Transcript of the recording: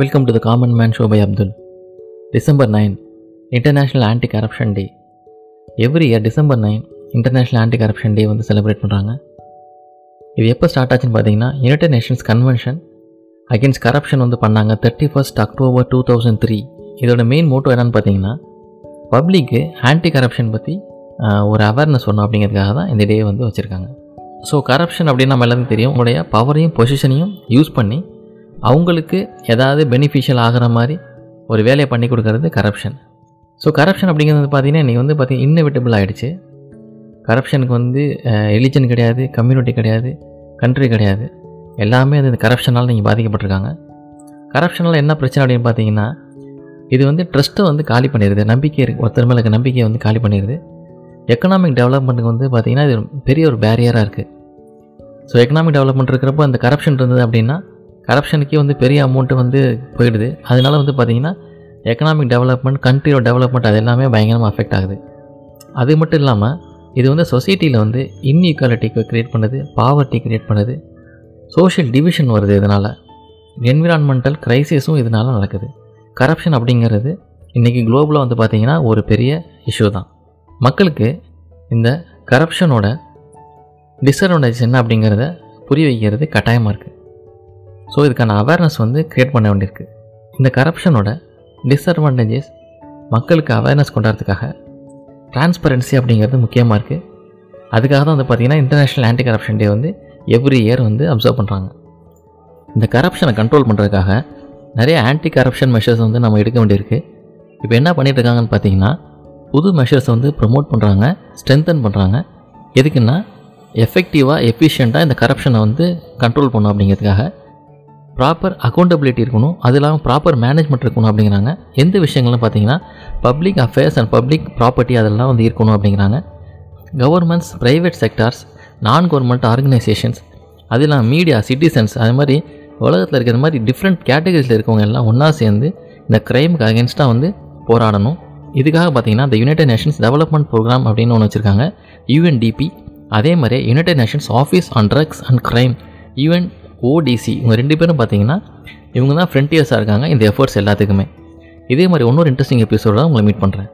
Welcome to the common man show by Abdul December nine international anti corruption day every year December nine international anti corruption day வந்து celebrate பண்ணுறாங்க இது எப்போ start ஆச்சுன்னு பார்த்தீங்கன்னா United Nations Convention against corruption வந்து பண்ணாங்க thirty first October two thousand three இதோட main motto என்னென்னு பார்த்தீங்கன்னா பப்ளிக்கு ஆன்டி கரப்ஷன் பற்றி ஒரு அவேர்னஸ் சொன்னோம் அப்படிங்கிறதுக்காக தான் இந்த டே வந்து வச்சுருக்காங்க. ஸோ கரப்ஷன் அப்படின்னு நம்ம எல்லாத்தையும் தெரியும். உங்களுடைய பவரையும் பொசிஷனையும் யூஸ் பண்ணி அவங்களுக்கு ஏதாவது பெனிஃபிஷியல் ஆகிற மாதிரி ஒரு வேலையை பண்ணி கொடுக்கறது கரப்ஷன் ஸோ கரப்ஷன் அப்படிங்கிறது வந்து பார்த்தீங்கன்னா இன்றைக்கி வந்து பார்த்தீங்கன்னா இன்னவிட்டபிள் ஆகிடுச்சு கரப்ஷனுக்கு வந்து எலிஜன் கிடையாது கம்யூனிட்டி கிடையாது கண்ட்ரி கிடையாது. எல்லாமே அது இந்த கரப்ஷனால் நீங்கள் பாதிக்கப்பட்டிருக்காங்க. கரப்ஷனால் என்ன பிரச்சனை அப்படின்னு பார்த்தீங்கன்னா இது வந்து ட்ரஸ்ட்டை வந்து காலி பண்ணிடுது. நம்பிக்கை இருக்குது ஒருத்தர் மேலே இருக்க நம்பிக்கையை வந்து காலி பண்ணிடுது. எக்கனாமிக் டெவலப்மெண்ட்டுக்கு வந்து பார்த்திங்கன்னா இது பெரிய ஒரு பேரியராக இருக்குது ஸோ எக்கனாமிக் டெவலப்மெண்ட் இருக்கிறப்போ அந்த கரப்ஷன் இருந்தது அப்படின்னா கரப்ஷனுக்கே வந்து பெரிய அமௌண்ட்டு வந்து போயிடுது. அதனால வந்து பார்த்திங்கன்னா எக்கனாமிக் டெவலப்மெண்ட் கண்ட்ரியோட டெவலப்மெண்ட் அது எல்லாமே பயங்கரமாக அஃபெக்ட் ஆகுது. அது மட்டும் இல்லாமல் இது வந்து சொசைட்டியில் வந்து இன்இக்வாலிட்டி க்ரியேட் பண்ணுது பாவர்ட்டி க்ரியேட் பண்ணுது சோஷியல் டிவிஷன் வருது இதனால். என்விரான்மெண்டல் க்ரைசிஸும் இதனால் நடக்குது. கரப்ஷன் அப்படிங்கிறது இன்றைக்கி குளோபலாக வந்து பார்த்திங்கன்னா ஒரு பெரிய இஷ்யூ தான். மக்களுக்கு இந்த கரப்ஷனோட டிஸ்அட்வான்டேஜ் என்ன அப்படிங்கிறத புரிய வைக்கிறது கட்டாயமாக இருக்குது ஸோ இதுக்கான அவேர்னஸ் வந்து க்ரியேட் பண்ண வேண்டியிருக்கு. இந்த கரப்ஷனோட டிஸ்அட்வான்டேஜஸ் மக்களுக்கு அவேர்னஸ் கொண்டாடுறதுக்காக டிரான்ஸ்பரன்சி அப்படிங்கிறது முக்கியமாக இருக்குது அதுக்காக தான் வந்து பார்த்திங்கன்னா இன்டர்நேஷ்னல் ஆன்டி கரப்ஷன் டே வந்து எவ்ரி இயர் வந்து அப்சர்வ் பண்ணுறாங்க இந்த கரப்ஷனை கண்ட்ரோல் பண்ணுறதுக்காக நிறைய ஆன்டி கரப்ஷன் மெஷர்ஸ் வந்து நம்ம எடுக்க வேண்டியிருக்கு. இப்போ என்ன பண்ணிகிட்ருக்காங்கன்னு பார்த்தீங்கன்னா புது மெஷர்ஸை வந்து ப்ரொமோட் பண்ணுறாங்க ஸ்ட்ரென்தன் பண்ணுறாங்க எதுக்குன்னா எஃபெக்டிவாக எஃபிஷியண்ட்டாக இந்த கரப்ஷனை வந்து கண்ட்ரோல் பண்ணும் அப்படிங்கிறதுக்காக ப்ராப்பர் அக்கௌண்டபிலிட்டி இருக்கணும் அது இல்லாமல் ப்ராப்பர் மேனேஜ்மெண்ட் இருக்கணும் அப்படிங்கிறாங்க. எந்த விஷயங்கள்லாம் பார்த்தீங்கன்னா public affairs and public property அதெல்லாம் வந்து இருக்கணும் அப்படிங்கிறாங்க. Governments private sectors non government organisations அது இல்லாமல் மீடியா சிட்டிசன்ஸ் அது மாதிரி உலகத்தில் இருக்கிற மாதிரி டிஃப்ரெண்ட் கேட்டகரிஸில் இருக்கவங்க எல்லாம் ஒன்றா சேர்ந்து இந்த க்ரைமுக்கு அகேன்ஸ்டாக வந்து போராடணும். இதுக்காக பார்த்தீங்கன்னா இந்த யுனைடெட் நேஷன்ஸ் டெவலப்மெண்ட் ப்ரோக்ராம் அப்படின்னு ஒன்று வச்சுருக்காங்க. யூஎன்டிபி அதே மாதிரி United Nations Office on Drugs and Crime UN ODC இவங்க ரெண்டு பேரும் பார்த்தீங்கன்னா இவங்க தான் ஃப்ரண்டியர்ஸாக இருக்காங்க. இந்த எஃபர்ட்ஸ் எல்லாத்துக்குமே. இதே மாதிரி இன்னொரு இன்ட்ரெஸ்டிங் எபிசோட உங்களை மீட் பண்ணுறேன்